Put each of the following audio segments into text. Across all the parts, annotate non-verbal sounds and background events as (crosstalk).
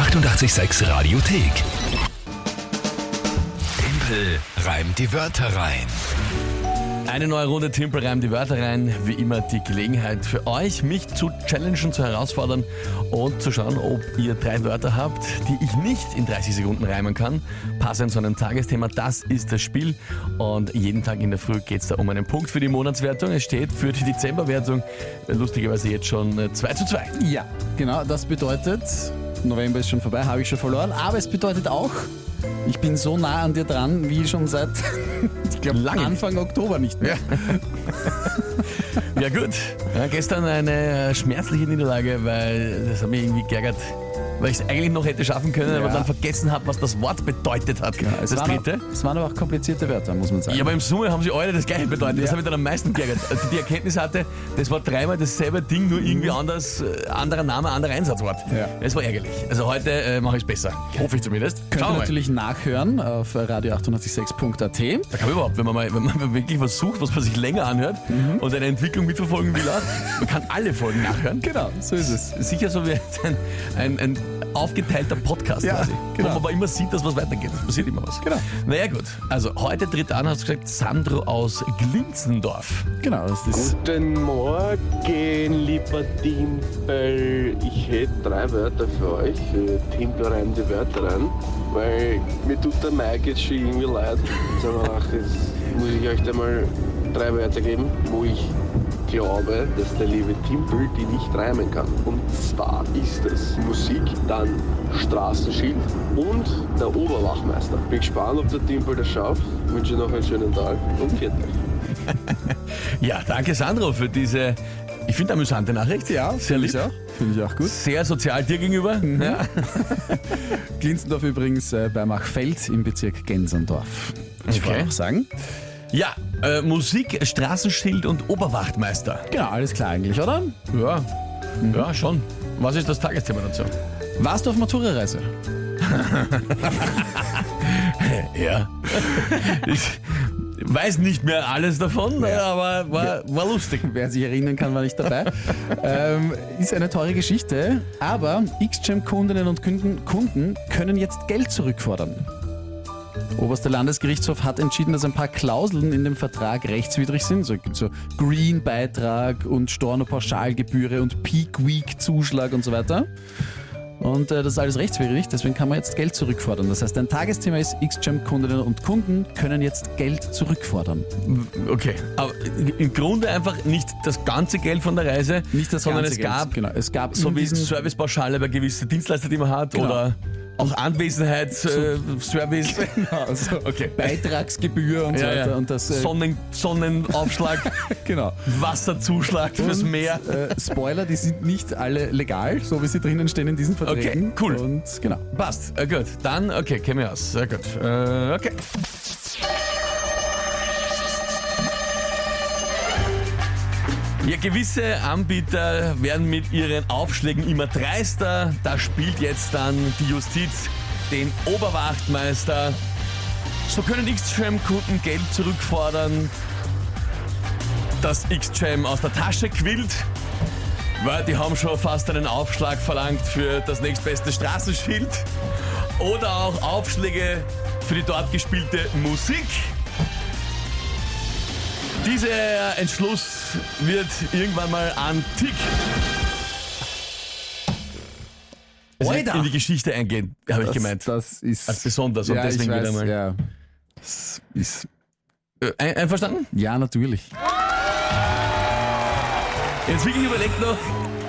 886 Radiothek. Tempel reimt die Wörter rein. Eine neue Runde Timpel reimt die Wörter rein. Wie immer die Gelegenheit für euch, mich zu challengen, zu herausfordern und zu schauen, ob ihr drei Wörter habt, die ich nicht in 30 Sekunden reimen kann. Passend zu einem Tagesthema, das ist das Spiel. Und jeden Tag in der Früh geht es da um einen Punkt für die Monatswertung. Es steht für die Dezemberwertung lustigerweise jetzt schon äh, 2 zu 2. Ja, genau, das bedeutet, November ist schon vorbei, habe ich schon verloren, aber es bedeutet auch, ich bin so nah an dir dran wie schon seit, (laughs) ich glaube, Lange. Anfang Oktober nicht mehr. Ja gut. Ja, gestern eine schmerzliche Niederlage, weil das hat mich irgendwie geärgert. Weil ich es eigentlich noch hätte schaffen können, aber Ja. dann vergessen habe, was das Wort bedeutet hat. Es, das waren dritte. Aber, es waren aber auch komplizierte Wörter, muss man sagen. Ja, aber im Summe haben sie alle das gleiche bedeutet. Das Ja. hat mich dann am meisten geärgert. Also die Erkenntnis hatte, das war dreimal dasselbe Ding, nur irgendwie anders, äh, anderer Name, anderer Einsatzwort. Ja. Das war ärgerlich. Also heute äh, mache ich es besser. Hoffe ich zumindest. Könnt ihr natürlich nachhören auf radio886.at. Da kann man überhaupt, wenn man, mal, wenn man wirklich was sucht, was man sich länger anhört Mhm. und eine Entwicklung mitverfolgen will, man kann alle Folgen nachhören. Genau, so ist es. Sicher so wie ein, ein, ein aufgeteilter Podcast Ja, quasi. genau. Wo man aber immer sieht, dass was weitergeht. Es passiert immer was. Genau. Naja gut. Also heute tritt an, hast du gesagt, Sandro aus Glinzendorf. Genau, das ist Guten Morgen, lieber Timpel. Ich hätte drei Wörter für euch, Timpel reimt die Wörter rein, weil mir tut der Mike jetzt schon irgendwie leid. Jetzt habe ich gedacht, jetzt muss ich euch da mal drei Wörter geben, wo ich glaube, dass der liebe Timpel die nicht reimen kann. Und zwar ist es Musik, dann Straßenschild und der Oberwachmeister. Bin gespannt, ob der Timpel das schafft. Wünsche noch einen schönen Tag und viert. (laughs) Ja, danke Sandro für diese, ich finde, amüsante Nachricht. ja, sehr finde lieb. ich auch. Finde ich auch gut. Sehr sozial dir gegenüber. Mhm. Ja. (laughs) Glinsendorf übrigens äh, bei Machfeld im Bezirk Gensendorf. Ich Okay. vorher noch sagen. Ja, äh, Musik, Straßenschild und Oberwachtmeister. Genau, alles klar eigentlich, oder? Ja, ja, schon. Was ist das Tagesthema dazu? Warst du auf Matura-Reise? (laughs) Ja. ich weiß nicht mehr alles davon, aber war, war lustig. Wer sich erinnern kann, war nicht dabei. ähm, ist eine teure Geschichte, aber Xchem-Kundinnen und Kunden, Kunden können jetzt Geld zurückfordern. Oberster Landesgerichtshof hat entschieden, dass ein paar Klauseln in dem Vertrag rechtswidrig sind. So, gibt so Green-Beitrag und Storno-Pauschalgebühre und Peak-Week-Zuschlag und so weiter. Und äh, das ist alles rechtswidrig, deswegen kann man jetzt Geld zurückfordern. Das heißt, ein Tagesthema ist, Xchem-Kundinnen und Kunden können jetzt Geld zurückfordern. Okay, aber im Grunde einfach nicht das ganze Geld von der Reise, Nicht das sondern ganze es Geld. gab genau, es gab so wie Servicepauschale bei gewissen Dienstleistern, die man hat, Genau. oder auch Anwesenheitsservice. Also (laughs) Okay. Beitragsgebühr und so weiter. Und das, äh, Sonnen, Sonnenaufschlag, (laughs) genau. Wasserzuschlag fürs Und, Meer. Äh, Spoiler, die sind nicht alle legal, so wie sie drinnen stehen in diesen Verträgen. Okay, cool. Und genau. Passt, äh, gut. Dann, okay, käme ich aus. Sehr gut. Äh, okay. Ja, gewisse Anbieter werden mit ihren Aufschlägen immer dreister. Da spielt jetzt dann die Justiz den Oberwachtmeister. So können X-Jam-Kunden Geld zurückfordern, das X-Jam aus der Tasche quillt. Weil die haben schon fast einen Aufschlag verlangt für das nächstbeste Straßenschild. Oder auch Aufschläge für die dort gespielte Musik. Dieser Entschluss wird irgendwann mal antik. Wird Alter! in die Geschichte eingehen, habe ich gemeint. Das ist Als besonders und ja, deswegen ich weiß, wieder mal. Ja. Das ist, Äh, Ein, einverstanden? ja, natürlich. Jetzt wirklich überlegt noch,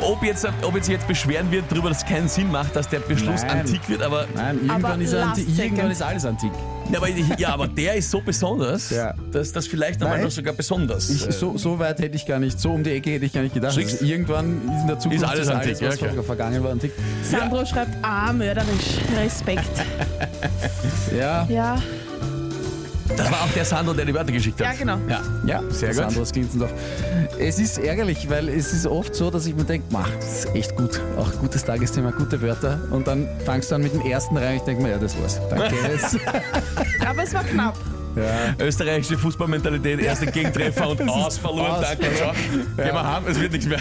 ob jetzt, ob jetzt jetzt beschweren wird darüber, dass es keinen Sinn macht, dass der Beschluss Nein. antik wird, aber, Nein, irgendwann, Aber ist, er anti last irgendwann ist alles antik. ja, aber, ja, aber der ist so besonders, Ja. dass das vielleicht einmal noch sogar besonders Ich, äh, so, so weit hätte ich gar nicht, so um die Ecke hätte ich gar nicht gedacht. Also irgendwann ist in der Zukunft Ist alles antik, was ja, klar. ver- vergangen war antik. Sandro schreibt, ah, mörderisch. Respekt. (laughs) Ja, Ja, Das war auch der Sandro, der die Wörter geschickt hat. Ja, genau. Ja, ja, Sehr gut. andere aus Glinsendorf. Es ist ärgerlich, weil es ist oft so, dass ich mir denke, mach, das ist echt gut. Auch gutes Tagesthema, gute Wörter. Und dann fangst du an mit dem ersten rein. Ich denke mir, ja, das war's. Danke. (laughs) Aber es war knapp. Österreichische Fußballmentalität, erste Gegentreffer und (laughs) aus, verloren, aus, danke, ciao. Gehen wir heim, es wird nichts mehr.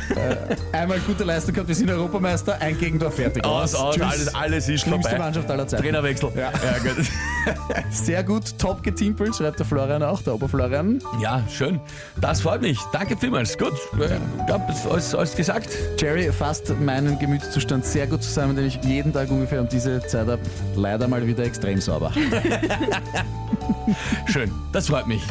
Einmal gute Leistung gehabt, wir sind Europameister, ein Gegentor fertig. Aus, aus, Tschüss. alles, alles ist Schlimmste vorbei. Mannschaft aller Zeiten. Trainerwechsel. Ja. ja gut. (laughs) Sehr gut, top getimpelt, schreibt der Florian auch, der Oberflorian. Ja, schön. Das freut mich. Danke vielmals. Gut, ich glaube, das ist alles, alles gesagt. Jerry fasst meinen Gemütszustand sehr gut zusammen, den ich jeden Tag ungefähr um diese Zeit habe. Leider mal wieder extrem sauber. (laughs) Schön, das freut mich.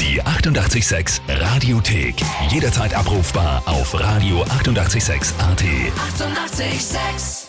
Die 88,6 Radiothek. Jederzeit abrufbar auf radio886.at. 88,6. Eighty-eight, sex.